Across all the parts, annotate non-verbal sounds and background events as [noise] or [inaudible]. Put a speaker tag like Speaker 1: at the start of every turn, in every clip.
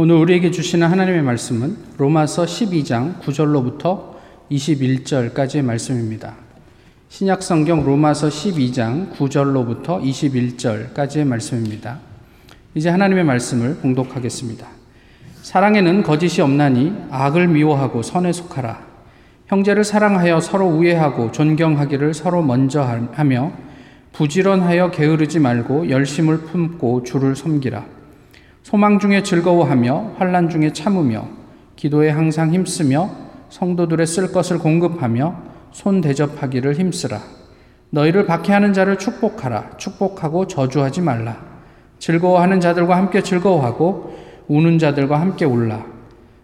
Speaker 1: 오늘 우리에게 주시는 하나님의 말씀은 로마서 12장 9절로부터 21절까지의 말씀입니다. 신약 성경 로마서 12장 9절로부터 21절까지의 말씀입니다. 이제 하나님의 말씀을 봉독하겠습니다. 사랑에는 거짓이 없나니 악을 미워하고 선에 속하라. 형제를 사랑하여 서로 우애하고 존경하기를 서로 먼저 하며 부지런하여 게으르지 말고 열심을 품고 주를 섬기라. 소망 중에 즐거워하며 환란 중에 참으며 기도에 항상 힘쓰며 성도들의 쓸 것을 공급하며 손 대접하기를 힘쓰라. 너희를 박해하는 자를 축복하라. 축복하고 저주하지 말라. 즐거워하는 자들과 함께 즐거워하고 우는 자들과 함께 울라.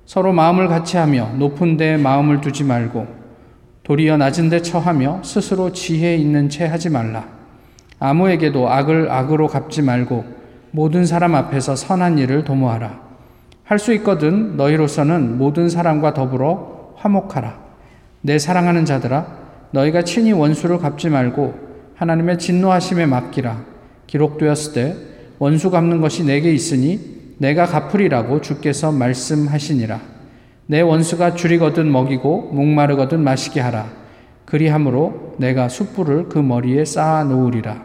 Speaker 1: 서로 마음을 같이 하며 높은 데에 마음을 두지 말고 도리어 낮은 데 처하며 스스로 지혜 있는 채 하지 말라. 아무에게도 악을 악으로 갚지 말고 모든 사람 앞에서 선한 일을 도모하라. 할 수 있거든 너희로서는 모든 사람과 더불어 화목하라. 내 사랑하는 자들아, 너희가 친히 원수를 갚지 말고 하나님의 진노하심에 맡기라. 기록되었을 때 원수 갚는 것이 내게 있으니 내가 갚으리라고 주께서 말씀하시니라. 내 원수가 줄이거든 먹이고 목마르거든 마시게 하라. 그리함으로 내가 숯불을 그 머리에 쌓아 놓으리라.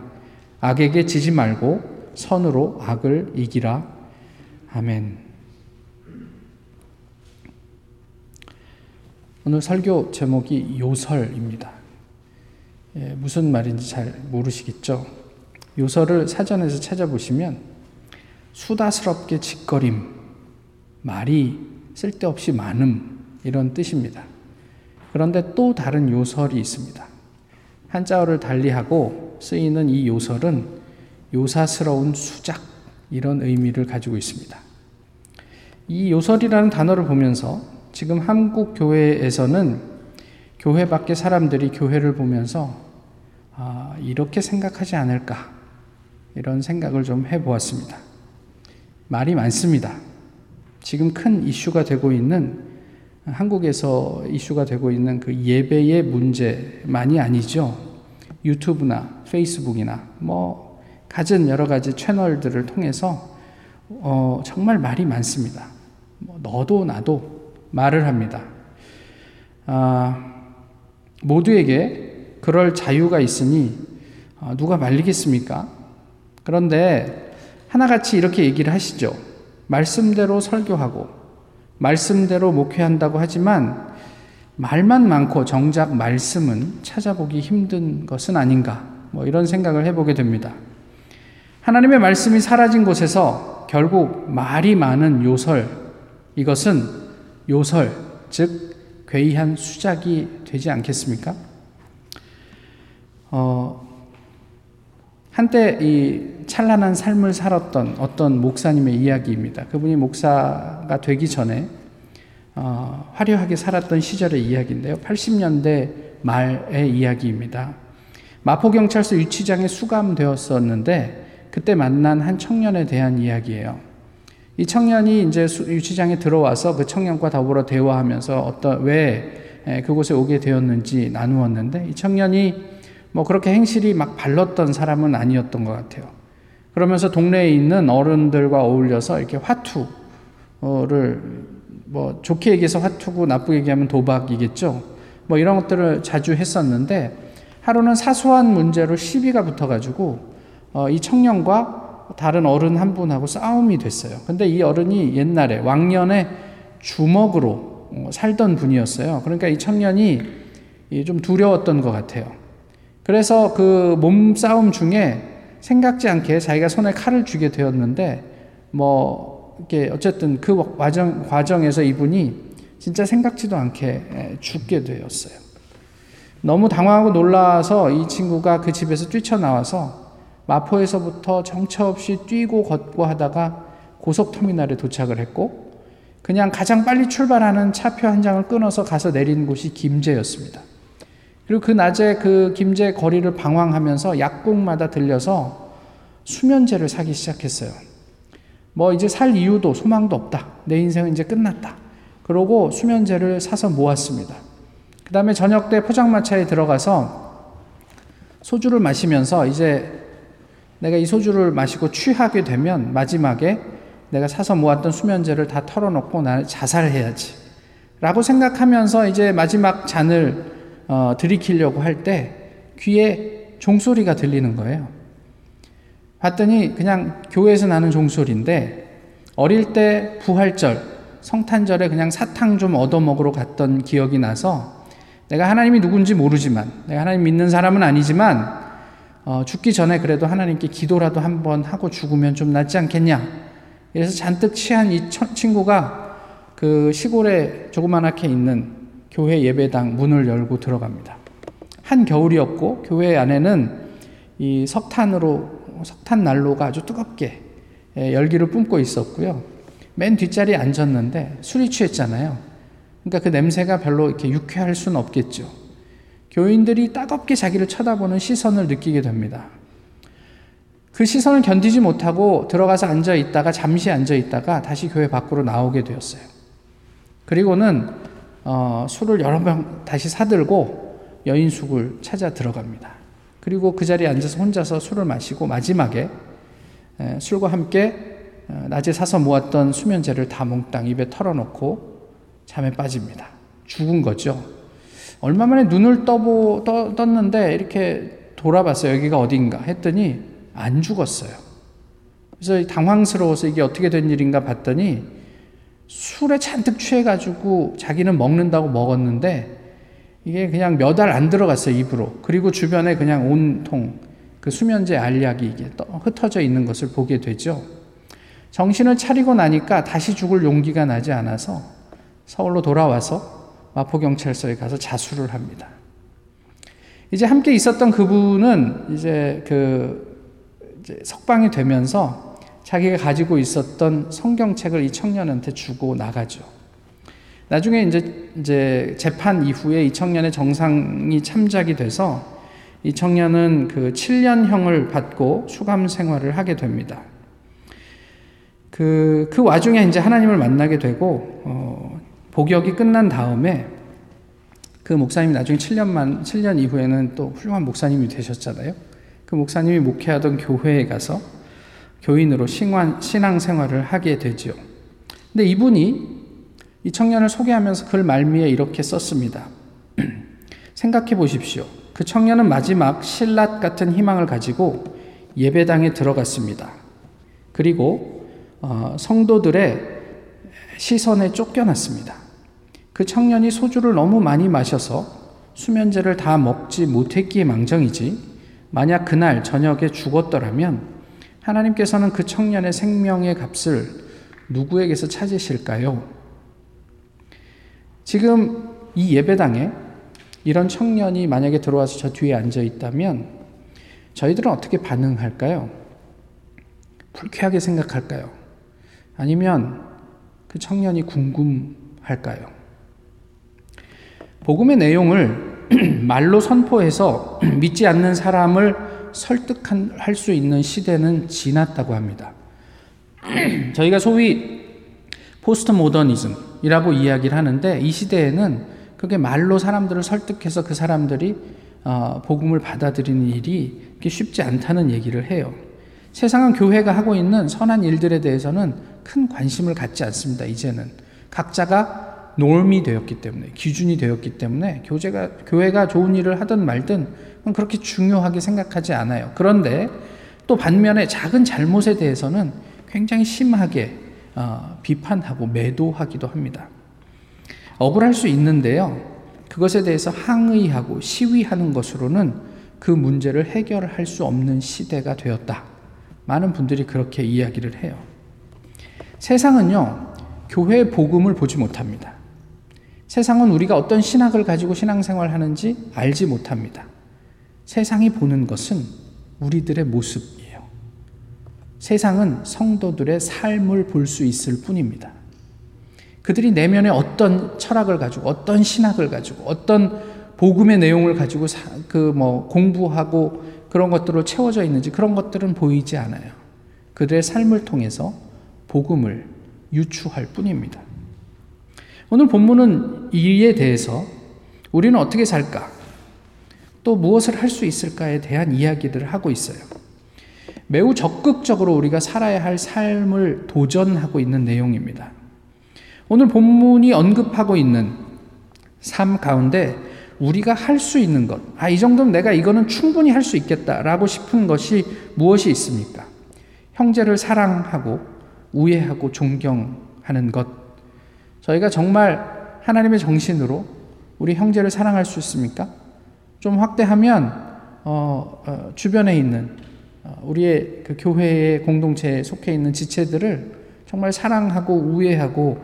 Speaker 1: 악에게 지지 말고 선으로 악을 이기라. 아멘. 오늘 설교 제목이 요설입니다. 예, 무슨 말인지 잘 모르시겠죠? 요설을 사전에서 찾아보시면 수다스럽게 짓거림, 말이 쓸데없이 많음, 이런 뜻입니다. 그런데 또 다른 요설이 있습니다. 한자어를 달리하고 쓰이는 이 요설은 요사스러운 수작 이런 의미를 가지고 있습니다. 이 요설이라는 단어를 보면서 지금 한국 교회에서는 교회 밖의 사람들이 교회를 보면서 아, 이렇게 생각하지 않을까 이런 생각을 좀 해보았습니다. 말이 많습니다. 지금 큰 이슈가 되고 있는 한국에서 이슈가 되고 있는 그 예배의 문제만이 아니죠. 유튜브나 페이스북이나 뭐 가진 여러 가지 채널들을 통해서 어, 정말 말이 많습니다. 뭐 너도 나도 말을 합니다. 아, 모두에게 그럴 자유가 있으니 어, 누가 말리겠습니까? 그런데 하나같이 이렇게 얘기를 하시죠. 말씀대로 설교하고 말씀대로 목회한다고 하지만 말만 많고 정작 말씀은 찾아보기 힘든 것은 아닌가 뭐 이런 생각을 해보게 됩니다. 하나님의 말씀이 사라진 곳에서 결국 말이 많은 요설, 이것은 요설, 즉, 괴이한 수작이 되지 않겠습니까? 어, 한때 이 찬란한 삶을 살았던 어떤 목사님의 이야기입니다. 그분이 목사가 되기 전에 어, 화려하게 살았던 시절의 이야기인데요. 80년대 말의 이야기입니다. 마포경찰서 유치장에 수감되었었는데 그때 만난 한 청년에 대한 이야기예요. 이 청년이 이제 유치장에 들어와서 그 청년과 더불어 대화하면서 어떤 왜 그곳에 오게 되었는지 나누었는데 이 청년이 뭐 그렇게 행실이 막 발랐던 사람은 아니었던 것 같아요. 그러면서 동네에 있는 어른들과 어울려서 이렇게 화투를 뭐 좋게 얘기해서 화투고 나쁘게 얘기하면 도박이겠죠. 뭐 이런 것들을 자주 했었는데 하루는 사소한 문제로 시비가 붙어가지고 어, 이 청년과 다른 어른 한 분하고 싸움이 됐어요. 근데 이 어른이 옛날에 왕년에 주먹으로 어, 살던 분이었어요. 그러니까 이 청년이 좀 두려웠던 것 같아요. 그래서 그 몸싸움 중에 생각지 않게 자기가 손에 칼을 쥐게 되었는데 뭐 이렇게 어쨌든 그 과정 과정에서 이분이 진짜 생각지도 않게 죽게 되었어요. 너무 당황하고 놀라서 이 친구가 그 집에서 뛰쳐나와서 마포에서부터 정처 없이 뛰고 걷고 하다가 고속터미널에 도착을 했고 그냥 가장 빨리 출발하는 차표 한 장을 끊어서 가서 내린 곳이 김제였습니다. 그리고 그 낮에 그 김제 거리를 방황하면서 약국마다 들려서 수면제를 사기 시작했어요. 뭐 이제 살 이유도 소망도 없다. 내 인생은 이제 끝났다. 그러고 수면제를 사서 모았습니다. 그 다음에 저녁 때 포장마차에 들어가서 소주를 마시면서 이제 내가 이 소주를 마시고 취하게 되면 마지막에 내가 사서 모았던 수면제를 다 털어놓고 나는 자살해야지. 라고 생각하면서 이제 마지막 잔을 어, 들이키려고 할 때 귀에 종소리가 들리는 거예요. 봤더니 그냥 교회에서 나는 종소리인데 어릴 때 부활절, 성탄절에 그냥 사탕 좀 얻어먹으러 갔던 기억이 나서 내가 하나님이 누군지 모르지만 내가 하나님 믿는 사람은 아니지만 어, 죽기 전에 그래도 하나님께 기도라도 한번 하고 죽으면 좀 낫지 않겠냐. 그래서 잔뜩 취한 이 친구가 그 시골에 조그만하게 있는 교회 예배당 문을 열고 들어갑니다. 한 겨울이었고 교회 안에는 이 석탄으로 석탄 난로가 아주 뜨겁게 예, 열기를 뿜고 있었고요. 맨 뒷자리에 앉았는데 술이 취했잖아요. 그러니까 그 냄새가 별로 이렇게 유쾌할 수는 없겠죠. 교인들이 따갑게 자기를 쳐다보는 시선을 느끼게 됩니다. 그 시선을 견디지 못하고 들어가서 앉아 있다가 잠시 앉아 있다가 다시 교회 밖으로 나오게 되었어요. 그리고는 어, 술을 여러 병 다시 사들고 여인숙을 찾아 들어갑니다. 그리고 그 자리에 앉아서 혼자서 술을 마시고 마지막에 에, 술과 함께 어, 낮에 사서 모았던 수면제를 다 몽땅 입에 털어놓고 잠에 빠집니다. 죽은 거죠. 얼마 만에 눈을 떠보, 떠, 떴는데 이렇게 돌아봤어요. 여기가 어딘가 했더니 안 죽었어요. 그래서 당황스러워서 이게 어떻게 된 일인가 봤더니 술에 잔뜩 취해가지고 자기는 먹는다고 먹었는데 이게 그냥 몇 알 안 들어갔어요, 입으로. 그리고 주변에 그냥 온통 그 수면제 알약이 이게 흩어져 있는 것을 보게 되죠. 정신을 차리고 나니까 다시 죽을 용기가 나지 않아서 서울로 돌아와서 마포경찰서에 가서 자수를 합니다. 이제 함께 있었던 그분은 이제 그 이제 석방이 되면서 자기가 가지고 있었던 성경책을 이 청년한테 주고 나가죠. 나중에 이제, 이제 재판 이후에 이 청년의 정상이 참작이 돼서 이 청년은 그 7년형을 받고 수감 생활을 하게 됩니다. 그, 그 와중에 이제 하나님을 만나게 되고, 어, 복역이 끝난 다음에 그 목사님이 나중에 7년만, 7년 이후에는 또 훌륭한 목사님이 되셨잖아요. 그 목사님이 목회하던 교회에 가서 교인으로 신앙, 신앙생활을 하게 되죠. 근데 이분이 이 청년을 소개하면서 글 말미에 이렇게 썼습니다. [clears throat] 생각해 보십시오. 그 청년은 마지막 신랏 같은 희망을 가지고 예배당에 들어갔습니다. 그리고 어, 성도들의 시선에 쫓겨났습니다. 그 청년이 소주를 너무 많이 마셔서 수면제를 다 먹지 못했기에 망정이지 만약 그날 저녁에 죽었더라면 하나님께서는 그 청년의 생명의 값을 누구에게서 찾으실까요? 지금 이 예배당에 이런 청년이 만약에 들어와서 저 뒤에 앉아 있다면 저희들은 어떻게 반응할까요? 불쾌하게 생각할까요? 아니면 그 청년이 궁금할까요? 복음의 내용을 [clears throat] 말로 선포해서 [clears throat] 믿지 않는 사람을 설득할 수 있는 시대는 지났다고 합니다. [clears throat] 저희가 소위 포스트 모더니즘이라고 이야기를 하는데 이 시대에는 그게 말로 사람들을 설득해서 그 사람들이 어, 복음을 받아들이는 일이 쉽지 않다는 얘기를 해요. 세상은 교회가 하고 있는 선한 일들에 대해서는 큰 관심을 갖지 않습니다. 이제는 각자가 놀미 되었기 때문에 기준이 되었기 때문에 교제가 교회가 좋은 일을 하든 말든 그렇게 중요하게 생각하지 않아요. 그런데 또 반면에 작은 잘못에 대해서는 굉장히 심하게 어, 비판하고 매도하기도 합니다. 억울할 수 있는데요. 그것에 대해서 항의하고 시위하는 것으로는 그 문제를 해결할 수 없는 시대가 되었다. 많은 분들이 그렇게 이야기를 해요. 세상은요, 교회 복음을 보지 못합니다. 세상은 우리가 어떤 신학을 가지고 신앙생활 하는지 알지 못합니다. 세상이 보는 것은 우리들의 모습이에요. 세상은 성도들의 삶을 볼 수 있을 뿐입니다. 그들이 내면에 어떤 철학을 가지고 어떤 신학을 가지고 어떤 복음의 내용을 가지고 그 뭐 공부하고 그런 것들로 채워져 있는지 그런 것들은 보이지 않아요. 그들의 삶을 통해서 복음을 유추할 뿐입니다. 오늘 본문은 이에 대해서 우리는 어떻게 살까? 또 무엇을 할 수 있을까에 대한 이야기들을 하고 있어요. 매우 적극적으로 우리가 살아야 할 삶을 도전하고 있는 내용입니다. 오늘 본문이 언급하고 있는 삶 가운데 우리가 할 수 있는 것, 아, 이 정도면 내가 이거는 충분히 할 수 있겠다라고 싶은 것이 무엇이 있습니까? 형제를 사랑하고 우애하고 존경하는 것. 저희가 정말 하나님의 정신으로 우리 형제를 사랑할 수 있습니까? 좀 확대하면 어, 어, 주변에 있는 어, 우리의 그 교회의 공동체에 속해 있는 지체들을 정말 사랑하고 우애하고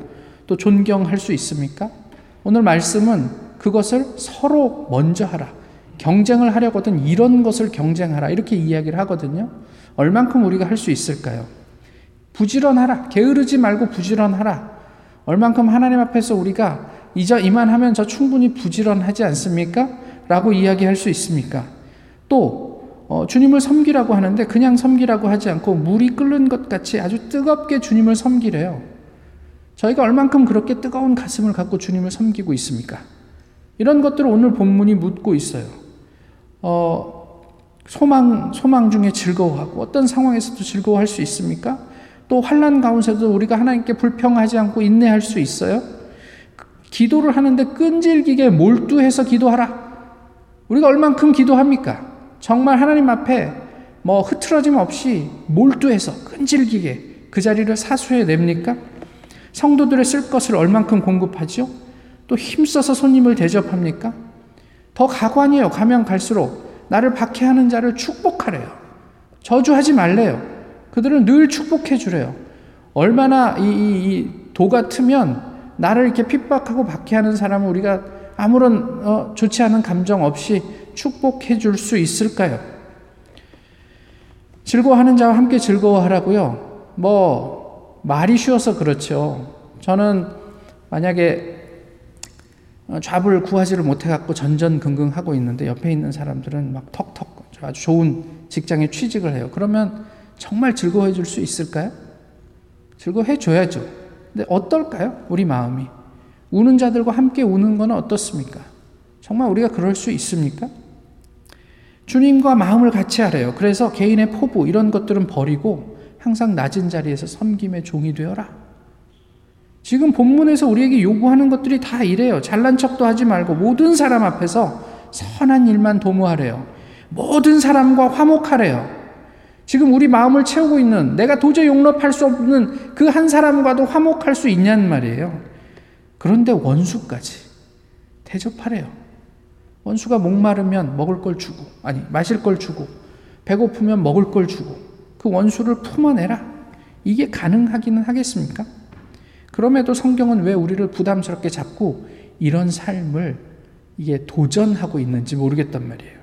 Speaker 1: 또 존경할 수 있습니까? 오늘 말씀은 그것을 서로 먼저 하라. 경쟁을 하려거든 이런 것을 경쟁하라. 이렇게 이야기를 하거든요. 얼만큼 우리가 할 수 있을까요? 부지런하라. 게으르지 말고 부지런하라. 얼만큼 하나님 앞에서 우리가 이저 이만하면 저 충분히 부지런하지 않습니까? 라고 이야기할 수 있습니까? 또 어, 주님을 섬기라고 하는데 그냥 섬기라고 하지 않고 물이 끓는 것 같이 아주 뜨겁게 주님을 섬기래요. 저희가 얼만큼 그렇게 뜨거운 가슴을 갖고 주님을 섬기고 있습니까? 이런 것들을 오늘 본문이 묻고 있어요. 어, 소망, 소망 중에 즐거워하고 어떤 상황에서도 즐거워할 수 있습니까? 또 환란 가운데서도 우리가 하나님께 불평하지 않고 인내할 수 있어요? 기도를 하는데 끈질기게 몰두해서 기도하라. 우리가 얼만큼 기도합니까? 정말 하나님 앞에 뭐 흐트러짐 없이 몰두해서 끈질기게 그 자리를 사수해 냅니까? 성도들의 쓸 것을 얼만큼 공급하죠? 또 힘써서 손님을 대접합니까? 더 가관이에요. 가면 갈수록 나를 박해하는 자를 축복하래요. 저주하지 말래요. 그들은 늘 축복해 주래요. 얼마나 이, 이, 이, 도 같으면 나를 이렇게 핍박하고 박해하는 사람을 우리가 아무런 어, 좋지 않은 감정 없이 축복해 줄 수 있을까요? 즐거워하는 자와 함께 즐거워하라고요. 뭐 말이 쉬워서 그렇죠. 저는 만약에 어, 잡을 구하지를 못해갖고 전전긍긍하고 있는데 옆에 있는 사람들은 막 턱턱 아주 좋은 직장에 취직을 해요. 그러면 정말 즐거워해 줄 수 있을까요? 즐거워해 줘야죠. 근데 어떨까요? 우리 마음이. 우는 자들과 함께 우는 건 어떻습니까? 정말 우리가 그럴 수 있습니까? 주님과 마음을 같이 하래요. 그래서 개인의 포부, 이런 것들은 버리고 항상 낮은 자리에서 섬김의 종이 되어라. 지금 본문에서 우리에게 요구하는 것들이 다 이래요. 잘난 척도 하지 말고 모든 사람 앞에서 선한 일만 도모하래요. 모든 사람과 화목하래요. 지금 우리 마음을 채우고 있는 내가 도저히 용납할 수 없는 그 한 사람과도 화목할 수 있냐는 말이에요. 그런데 원수까지 대접하래요. 원수가 목마르면 먹을 걸 주고, 아니, 마실 걸 주고, 배고프면 먹을 걸 주고, 그 원수를 품어내라. 이게 가능하기는 하겠습니까? 그럼에도 성경은 왜 우리를 부담스럽게 잡고 이런 삶을 이게 도전하고 있는지 모르겠단 말이에요.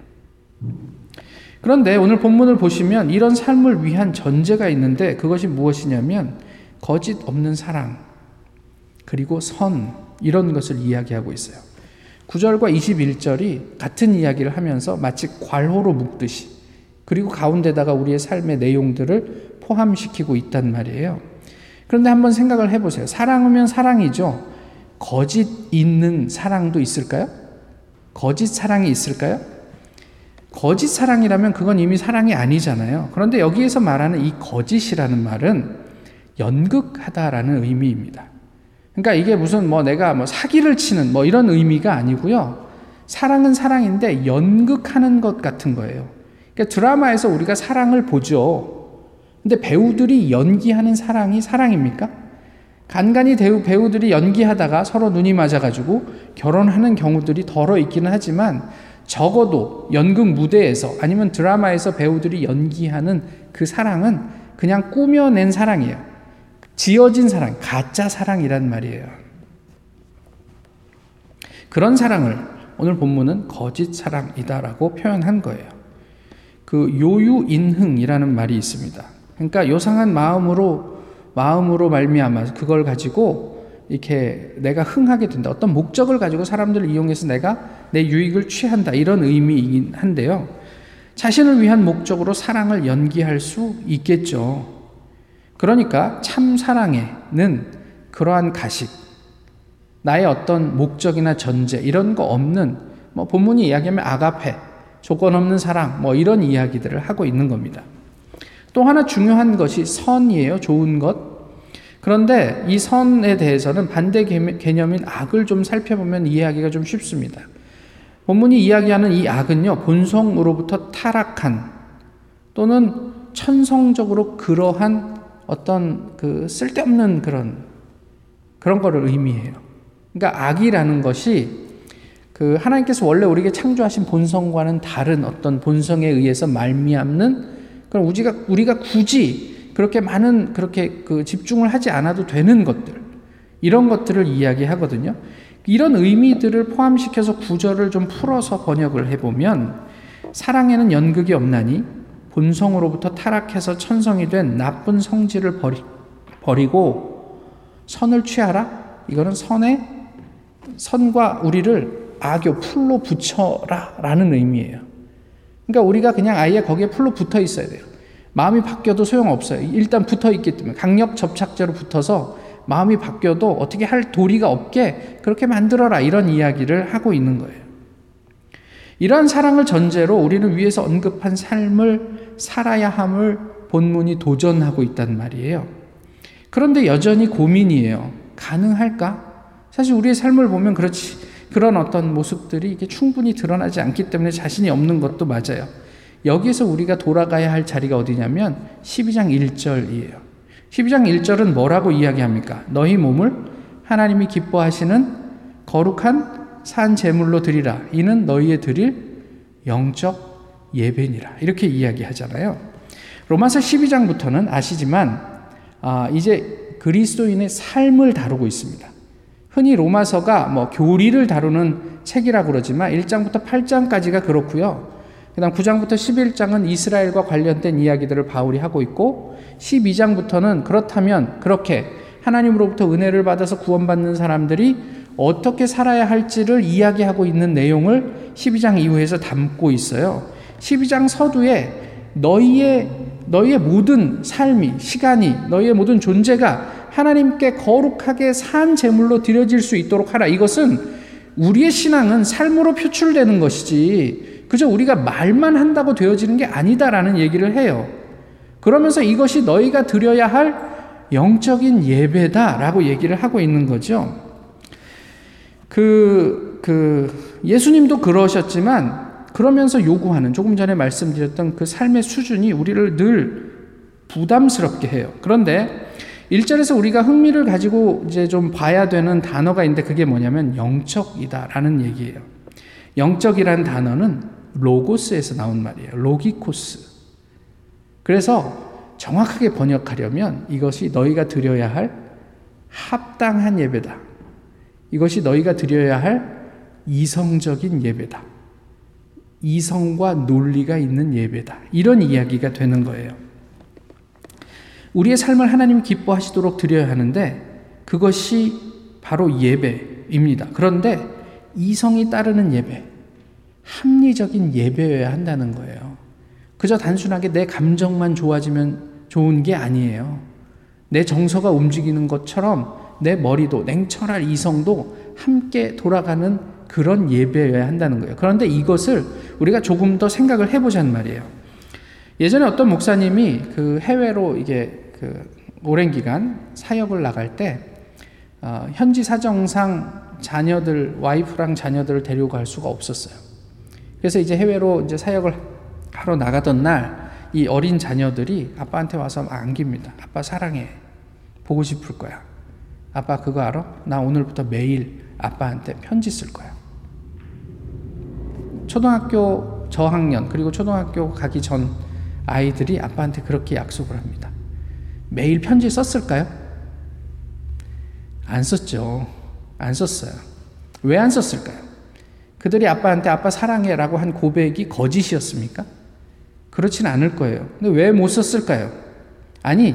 Speaker 1: 그런데 오늘 본문을 보시면 이런 삶을 위한 전제가 있는데 그것이 무엇이냐면 거짓 없는 사랑, 그리고 선, 이런 것을 이야기하고 있어요. 9절과 21절이 같은 이야기를 하면서 마치 괄호로 묶듯이 그리고 가운데다가 우리의 삶의 내용들을 포함시키고 있단 말이에요. 그런데 한번 생각을 해보세요. 사랑하면 사랑이죠. 거짓 있는 사랑도 있을까요? 거짓 사랑이 있을까요? 거짓 사랑이라면 그건 이미 사랑이 아니잖아요. 그런데 여기에서 말하는 이 거짓이라는 말은 연극하다라는 의미입니다. 그러니까 이게 무슨 뭐 내가 뭐 사기를 치는 뭐 이런 의미가 아니고요. 사랑은 사랑인데 연극하는 것 같은 거예요. 그러니까 드라마에서 우리가 사랑을 보죠. 근데 배우들이 연기하는 사랑이 사랑입니까? 간간히 배우, 배우들이 연기하다가 서로 눈이 맞아가지고 결혼하는 경우들이 덜어 있기는 하지만 적어도 연극 무대에서 아니면 드라마에서 배우들이 연기하는 그 사랑은 그냥 꾸며낸 사랑이에요. 지어진 사랑, 가짜 사랑이란 말이에요. 그런 사랑을 오늘 본문은 거짓 사랑이다라고 표현한 거예요. 그 요유인흥이라는 말이 있습니다. 그러니까 요상한 마음으로 마음으로 말미암아 그걸 가지고 이렇게 내가 흥하게 된다. 어떤 목적을 가지고 사람들을 이용해서 내가 내 유익을 취한다. 이런 의미이긴 한데요. 자신을 위한 목적으로 사랑을 연기할 수 있겠죠. 그러니까 참 사랑에는 그러한 가식, 나의 어떤 목적이나 전제 이런 거 없는 뭐 본문이 이야기하면 아가페, 조건 없는 사랑 뭐 이런 이야기들을 하고 있는 겁니다. 또 하나 중요한 것이 선이에요. 좋은 것. 그런데 이 선에 대해서는 반대 개념인 악을 좀 살펴보면 이해하기가 좀 쉽습니다. 본문이 이야기하는 이 악은요, 본성으로부터 타락한 또는 천성적으로 그러한 어떤 그 쓸데없는 그런 그런 거를 의미해요. 그러니까 악이라는 것이 그 하나님께서 원래 우리에게 창조하신 본성과는 다른 어떤 본성에 의해서 말미암는 그런 우리가 우리가 굳이 그렇게 많은 그렇게 그 집중을 하지 않아도 되는 것들 이런 것들을 이야기하거든요. 이런 의미들을 포함시켜서 구절을 좀 풀어서 번역을 해보면 사랑에는 연극이 없나니 본성으로부터 타락해서 천성이 된 나쁜 성질을 버리, 버리고 선을 취하라. 이거는 선에 선과 우리를 악교 풀로 붙여라라는 의미예요. 그러니까 우리가 그냥 아예 거기에 풀로 붙어 있어야 돼요. 마음이 바뀌어도 소용없어요. 일단 붙어 있기 때문에 강력 접착제로 붙어서 마음이 바뀌어도 어떻게 할 도리가 없게 그렇게 만들어라 이런 이야기를 하고 있는 거예요. 이러한 사랑을 전제로 우리는 위에서 언급한 삶을 살아야 함을 본문이 도전하고 있단 말이에요. 그런데 여전히 고민이에요. 가능할까? 사실 우리의 삶을 보면 그렇지. 그런 어떤 모습들이 이게 충분히 드러나지 않기 때문에 자신이 없는 것도 맞아요. 여기서 우리가 돌아가야 할 자리가 어디냐면 12장 1절이에요. 12장 1절은 뭐라고 이야기합니까? 너희 몸을 하나님이 기뻐하시는 거룩한 산 제물로 드리라. 이는 너희의 드릴 영적 예배니라. 이렇게 이야기하잖아요. 로마서 12장부터는 아시지만 아, 이제 그리스도인의 삶을 다루고 있습니다. 흔히 로마서가 뭐 교리를 다루는 책이라 그러지만 1장부터 8장까지가 그렇고요. 그다음 9장부터 11장은 이스라엘과 관련된 이야기들을 바울이 하고 있고 12장부터는 그렇다면 그렇게 하나님으로부터 은혜를 받아서 구원받는 사람들이 어떻게 살아야 할지를 이야기하고 있는 내용을 12장 이후에서 담고 있어요. 12장 서두에 너희의 너희의 모든 삶이 시간이 너희의 모든 존재가 하나님께 거룩하게 산 제물로 드려질 수 있도록 하라. 이것은 우리의 신앙은 삶으로 표출되는 것이지 그저 우리가 말만 한다고 되어지는 게 아니다라는 얘기를 해요. 그러면서 이것이 너희가 드려야 할 영적인 예배다라고 얘기를 하고 있는 거죠. 그, 그, 예수님도 그러셨지만, 그러면서 요구하는, 조금 전에 말씀드렸던 그 삶의 수준이 우리를 늘 부담스럽게 해요. 그런데 1절에서 우리가 흥미를 가지고 이제 좀 봐야 되는 단어가 있는데 그게 뭐냐면 영적이다라는 얘기예요. 영적이라는 단어는 로고스에서 나온 말이에요. 로기코스. 그래서 정확하게 번역하려면 이것이 너희가 드려야 할 합당한 예배다. 이것이 너희가 드려야 할 이성적인 예배다. 이성과 논리가 있는 예배다. 이런 이야기가 되는 거예요. 우리의 삶을 하나님 기뻐하시도록 드려야 하는데 그것이 바로 예배입니다. 그런데 이성이 따르는 예배, 합리적인 예배여야 한다는 거예요. 그저 단순하게 내 감정만 좋아지면 좋은 게 아니에요. 내 정서가 움직이는 것처럼 내 머리도 냉철할 이성도 함께 돌아가는 그런 예배여야 한다는 거예요. 그런데 이것을 우리가 조금 더 생각을 해보자는 말이에요. 예전에 어떤 목사님이 그 해외로 이게 그 오랜 기간 사역을 나갈 때 어, 현지 사정상 자녀들 와이프랑 자녀들을 데리고 갈 수가 없었어요. 그래서 이제 해외로 이제 사역을 하러 나가던 날 이 어린 자녀들이 아빠한테 와서 안깁니다. 아빠 사랑해. 보고 싶을 거야. 아빠 그거 알아? 나 오늘부터 매일 아빠한테 편지 쓸 거야. 초등학교 저학년 그리고 초등학교 가기 전 아이들이 아빠한테 그렇게 약속을 합니다. 매일 편지 썼을까요? 안 썼죠. 안 썼어요. 왜 안 썼을까요? 그들이 아빠한테 아빠 사랑해 라고 한 고백이 거짓이었습니까? 그렇진 않을 거예요. 근데 왜 못 썼을까요? 아니,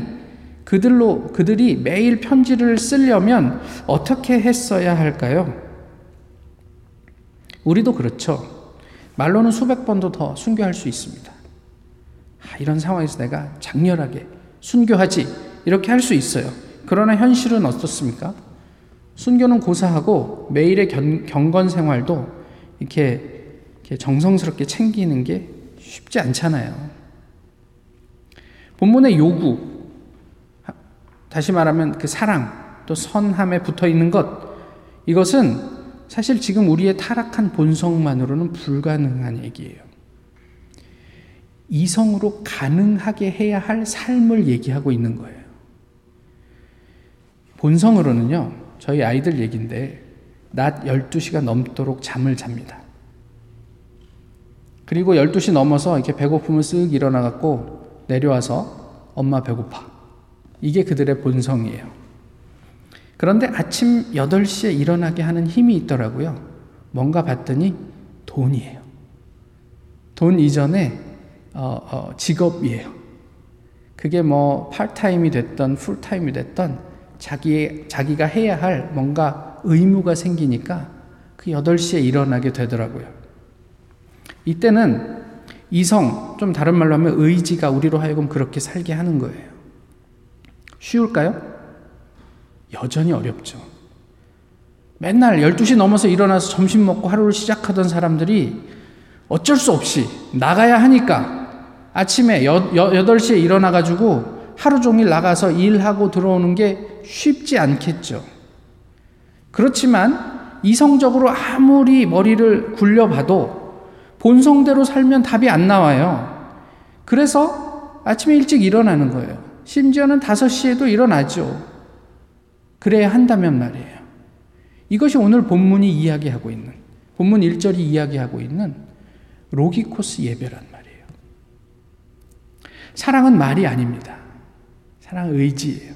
Speaker 1: 그들로 그들이 매일 편지를 쓰려면 어떻게 했어야 할까요? 우리도 그렇죠. 말로는 수백 번도 더 순교할 수 있습니다. 아, 이런 상황에서 내가 장렬하게 순교하지 이렇게 할 수 있어요. 그러나 현실은 어떻습니까? 순교는 고사하고 매일의 견, 경건 생활도 이렇게, 이렇게 정성스럽게 챙기는 게 쉽지 않잖아요. 본문의 요구, 다시 말하면 그 사랑, 또 선함에 붙어 있는 것, 이것은 사실 지금 우리의 타락한 본성만으로는 불가능한 얘기예요. 이성으로 가능하게 해야 할 삶을 얘기하고 있는 거예요. 본성으로는요, 저희 아이들 얘기인데, 낮 12시가 넘도록 잠을 잡니다. 그리고 12시 넘어서 이렇게 배고프면 쓱 일어나갖고 내려와서 엄마 배고파. 이게 그들의 본성이에요. 그런데 아침 8시에 일어나게 하는 힘이 있더라고요. 뭔가 봤더니 돈이에요. 돈 이전에 어, 어, 직업이에요. 그게 뭐 팔타임이 됐던 풀타임이 됐던 자기 자기가 해야 할 뭔가 의무가 생기니까 그 8시에 일어나게 되더라고요. 이때는 이성, 좀 다른 말로 하면 의지가 우리로 하여금 그렇게 살게 하는 거예요. 쉬울까요? 여전히 어렵죠. 맨날 12시 넘어서 일어나서 점심 먹고 하루를 시작하던 사람들이 어쩔 수 없이 나가야 하니까 아침에 여, 여, 8시에 일어나가지고 하루 종일 나가서 일하고 들어오는 게 쉽지 않겠죠. 그렇지만 이성적으로 아무리 머리를 굴려봐도 본성대로 살면 답이 안 나와요. 그래서 아침에 일찍 일어나는 거예요. 심지어는 5시에도 일어나죠. 그래야 한다면 말이에요. 이것이 오늘 본문이 이야기하고 있는, 본문 1절이 이야기하고 있는 로기코스 예배란 말이에요. 사랑은 말이 아닙니다. 사랑은 의지예요.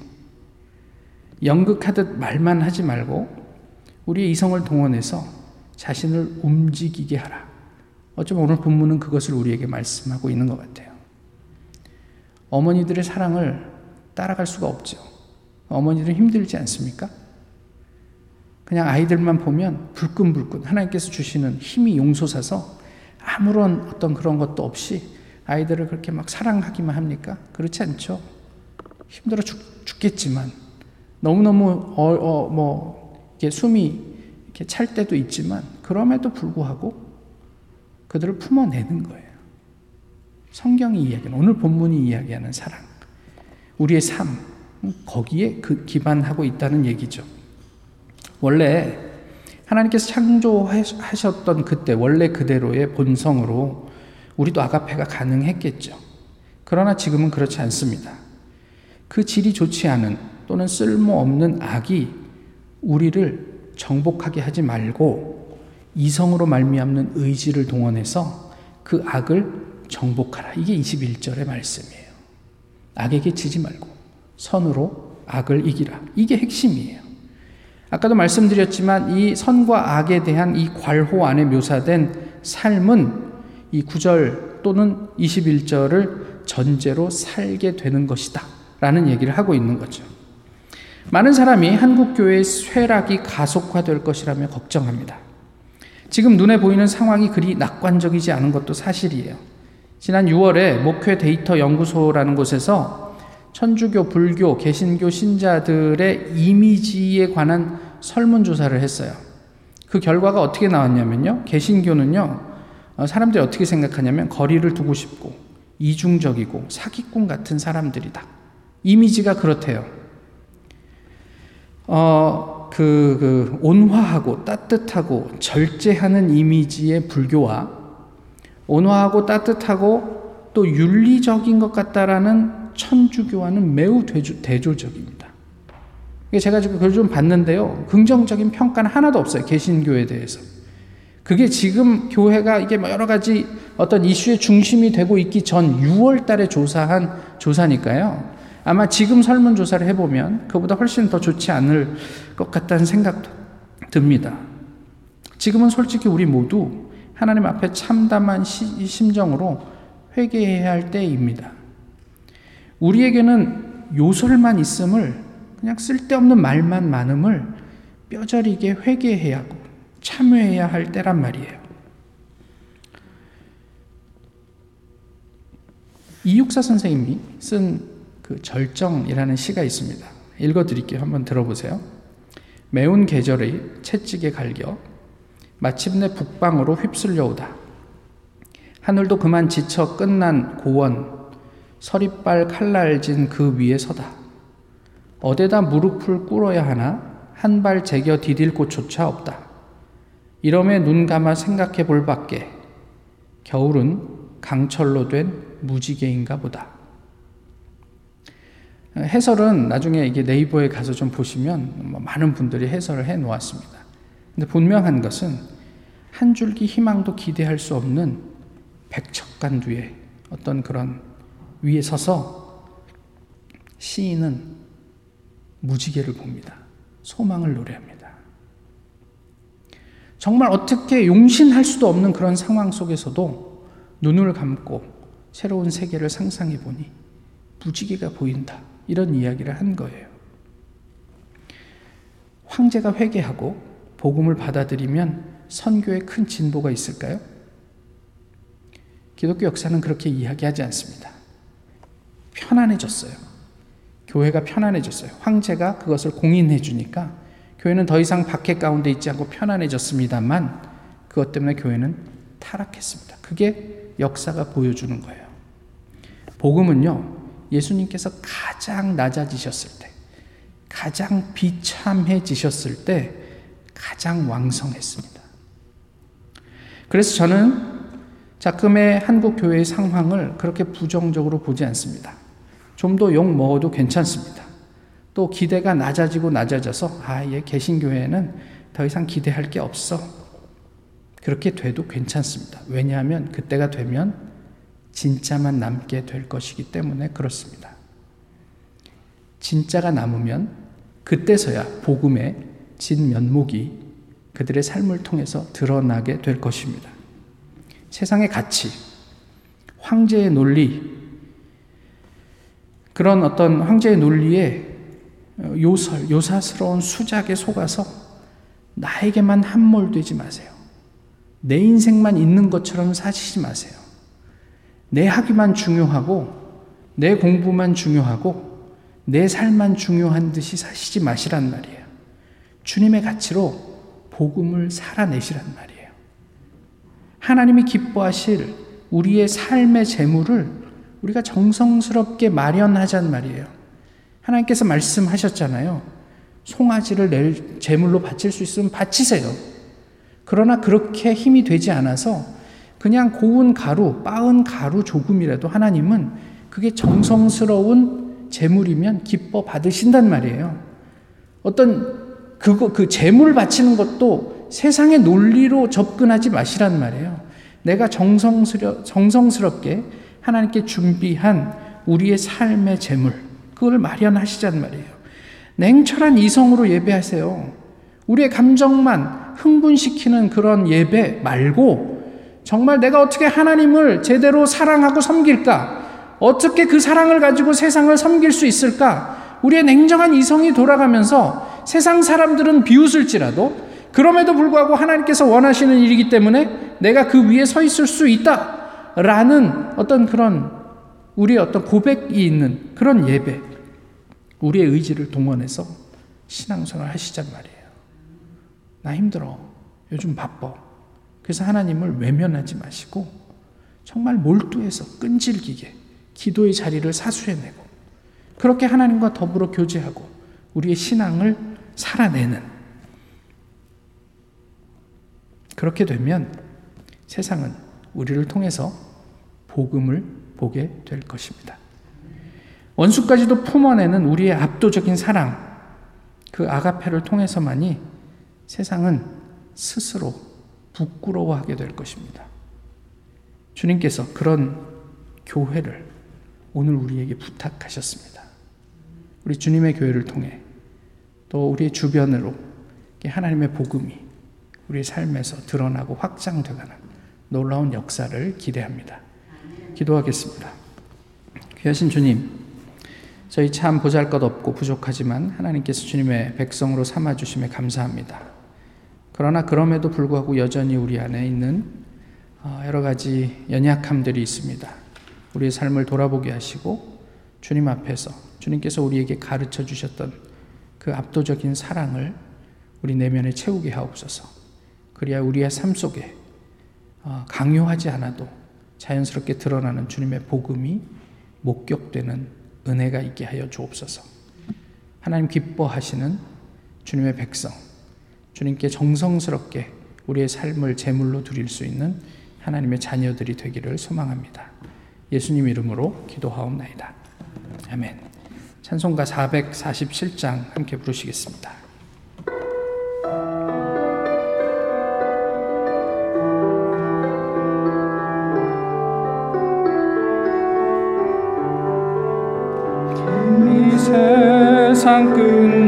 Speaker 1: 연극하듯 말만 하지 말고 우리의 이성을 동원해서 자신을 움직이게 하라. 어쩌면 오늘 본문은 그것을 우리에게 말씀하고 있는 것 같아요. 어머니들의 사랑을 따라갈 수가 없죠. 어머니들은 힘들지 않습니까? 그냥 아이들만 보면 불끈불끈 하나님께서 주시는 힘이 용솟아서 아무런 어떤 그런 것도 없이 아이들을 그렇게 막 사랑하기만 합니까? 그렇지 않죠. 힘들어 죽, 죽겠지만 너무너무 어, 어, 뭐 이게 숨이 이렇게 찰 때도 있지만 그럼에도 불구하고 그들을 품어내는 거예요. 성경이 이야기하는 오늘 본문이 이야기하는 사랑, 우리의 삶 거기에 그 기반하고 있다는 얘기죠. 원래 하나님께서 창조하셨던 그때 원래 그대로의 본성으로 우리도 아가페가 가능했겠죠. 그러나 지금은 그렇지 않습니다. 그 질이 좋지 않은 또는 쓸모없는 악이 우리를 정복하게 하지 말고 이성으로 말미암는 의지를 동원해서 그 악을 정복하라. 이게 21절의 말씀이에요. 악에게 지지 말고 선으로 악을 이기라. 이게 핵심이에요. 아까도 말씀드렸지만 이 선과 악에 대한 이 괄호 안에 묘사된 삶은 이 9절 또는 21절을 전제로 살게 되는 것이다. 라는 얘기를 하고 있는 거죠. 많은 사람이 한국교회의 쇠락이 가속화될 것이라며 걱정합니다. 지금 눈에 보이는 상황이 그리 낙관적이지 않은 것도 사실이에요. 지난 6월에 목회 데이터 연구소라는 곳에서 천주교, 불교, 개신교 신자들의 이미지에 관한 설문조사를 했어요. 그 결과가 어떻게 나왔냐면요. 개신교는요, 어, 사람들이 어떻게 생각하냐면 거리를 두고 싶고, 이중적이고, 사기꾼 같은 사람들이다. 이미지가 그렇대요. 어, 그, 그, 온화하고 따뜻하고 절제하는 이미지의 불교와 온화하고 따뜻하고 또 윤리적인 것 같다라는 천주교와는 매우 대조, 대조적입니다. 제가 지금 그걸 좀 봤는데요. 긍정적인 평가는 하나도 없어요. 개신교에 대해서. 그게 지금 교회가 이게 뭐 여러 가지 어떤 이슈의 중심이 되고 있기 전 6월 달에 조사한 조사니까요. 아마 지금 설문조사를 해보면 그보다 훨씬 더 좋지 않을 것 같다는 생각도 듭니다. 지금은 솔직히 우리 모두 하나님 앞에 참담한 심정으로 회개해야 할 때입니다. 우리에게는 요설만 있음을 그냥 쓸데없는 말만 많음을 뼈저리게 회개해야 하고 참여해야 할 때란 말이에요. 이육사 선생님이 쓴 그 절정이라는 시가 있습니다. 읽어 드릴게요. 한번 들어보세요. 매운 계절의 채찍에 갈겨 마침내 북방으로 휩쓸려오다. 하늘도 그만 지쳐 끝난 고원 서리빨 칼날진 그 위에 서다. 어디다 무릎을 꿇어야 하나 한 발 제겨 디딜 곳조차 없다. 이러에 눈 감아 생각해 볼 밖에 겨울은 강철로 된 무지개인가 보다. 해설은 나중에 이게 네이버에 가서 좀 보시면 뭐 많은 분들이 해설을 해 놓았습니다. 근데 분명한 것은 한 줄기 희망도 기대할 수 없는 백척간 위에 어떤 그런 위에 서서 시인은 무지개를 봅니다. 소망을 노래합니다. 정말 어떻게 용신할 수도 없는 그런 상황 속에서도 눈을 감고 새로운 세계를 상상해 보니 무지개가 보인다. 이런 이야기를 한 거예요. 황제가 회개하고 복음을 받아들이면 선교에 큰 진보가 있을까요? 기독교 역사는 그렇게 이야기하지 않습니다. 편안해졌어요. 교회가 편안해졌어요. 황제가 그것을 공인해 주니까 교회는 더 이상 박해 가운데 있지 않고 편안해졌습니다만 그것 때문에 교회는 타락했습니다. 그게 역사가 보여주는 거예요. 복음은요, 예수님께서 가장 낮아지셨을 때, 가장 비참해지셨을 때 가장 왕성했습니다. 그래서 저는 자금의 한국 교회의 상황을 그렇게 부정적으로 보지 않습니다. 좀 더 욕 먹어도 괜찮습니다. 또 기대가 낮아지고 낮아져서 아, 얘 개신교회는 더 이상 기대할 게 없어. 그렇게 돼도 괜찮습니다. 왜냐하면 그때가 되면 진짜만 남게 될 것이기 때문에 그렇습니다. 진짜가 남으면 그때서야 복음의 진면목이 그들의 삶을 통해서 드러나게 될 것입니다. 세상의 가치, 황제의 논리, 그런 어떤 황제의 논리에 요설, 요사스러운 수작에 속아서 나에게만 함몰되지 마세요. 내 인생만 있는 것처럼 사시지 마세요. 내 학위만 중요하고 내 공부만 중요하고 내 삶만 중요한 듯이 사시지 마시란 말이에요. 주님의 가치로 복음을 살아내시란 말이에요. 하나님이 기뻐하실 우리의 삶의 재물을 우리가 정성스럽게 마련하잔 말이에요. 하나님께서 말씀하셨잖아요. 송아지를 낼 재물로 바칠 수 있으면 바치세요. 그러나 그렇게 힘이 되지 않아서 그냥 고운 가루, 빻은 가루 조금이라도 하나님은 그게 정성스러운 재물이면 기뻐 받으신단 말이에요. 어떤 그거 그 재물을 바치는 것도 세상의 논리로 접근하지 마시란 말이에요. 내가 정성스러 정성스럽게 하나님께 준비한 우리의 삶의 재물 그걸 마련하시잔 말이에요. 냉철한 이성으로 예배하세요. 우리의 감정만 흥분시키는 그런 예배 말고 정말 내가 어떻게 하나님을 제대로 사랑하고 섬길까? 어떻게 그 사랑을 가지고 세상을 섬길 수 있을까? 우리의 냉정한 이성이 돌아가면서 세상 사람들은 비웃을지라도 그럼에도 불구하고 하나님께서 원하시는 일이기 때문에 내가 그 위에 서 있을 수 있다. 라는 어떤 그런 우리의 어떤 고백이 있는 그런 예배. 우리의 의지를 동원해서 신앙생활 하시잔 말이에요. 나 힘들어. 요즘 바빠. 그래서 하나님을 외면하지 마시고 정말 몰두해서 끈질기게 기도의 자리를 사수해내고 그렇게 하나님과 더불어 교제하고 우리의 신앙을 살아내는 그렇게 되면 세상은 우리를 통해서 복음을 보게 될 것입니다. 원수까지도 품어내는 우리의 압도적인 사랑, 그 아가페를 통해서만이 세상은 스스로 부끄러워하게 될 것입니다. 주님께서 그런 교회를 오늘 우리에게 부탁하셨습니다. 우리 주님의 교회를 통해 또 우리의 주변으로 하나님의 복음이 우리의 삶에서 드러나고 확장되가는 놀라운 역사를 기대합니다. 기도하겠습니다. 귀하신 주님, 저희 참 보잘 것 없고 부족하지만 하나님께서 주님의 백성으로 삼아 주심에 감사합니다. 그러나 그럼에도 불구하고 여전히 우리 안에 있는 어, 여러 가지 연약함들이 있습니다. 우리의 삶을 돌아보게 하시고 주님 앞에서 주님께서 우리에게 가르쳐 주셨던 그 압도적인 사랑을 우리 내면에 채우게 하옵소서. 그리야 우리의 삶 속에 어, 강요하지 않아도 자연스럽게 드러나는 주님의 복음이 목격되는 은혜가 있게 하여 주옵소서. 하나님 기뻐하시는 주님의 백성, 주님께 정성스럽게 우리의 삶을 제물로 드릴 수 있는 하나님의 자녀들이 되기를 소망합니다. 예수님 이름으로 기도하옵나이다. 아멘. 찬송가 447장 함께 부르시겠습니다. 세상 끝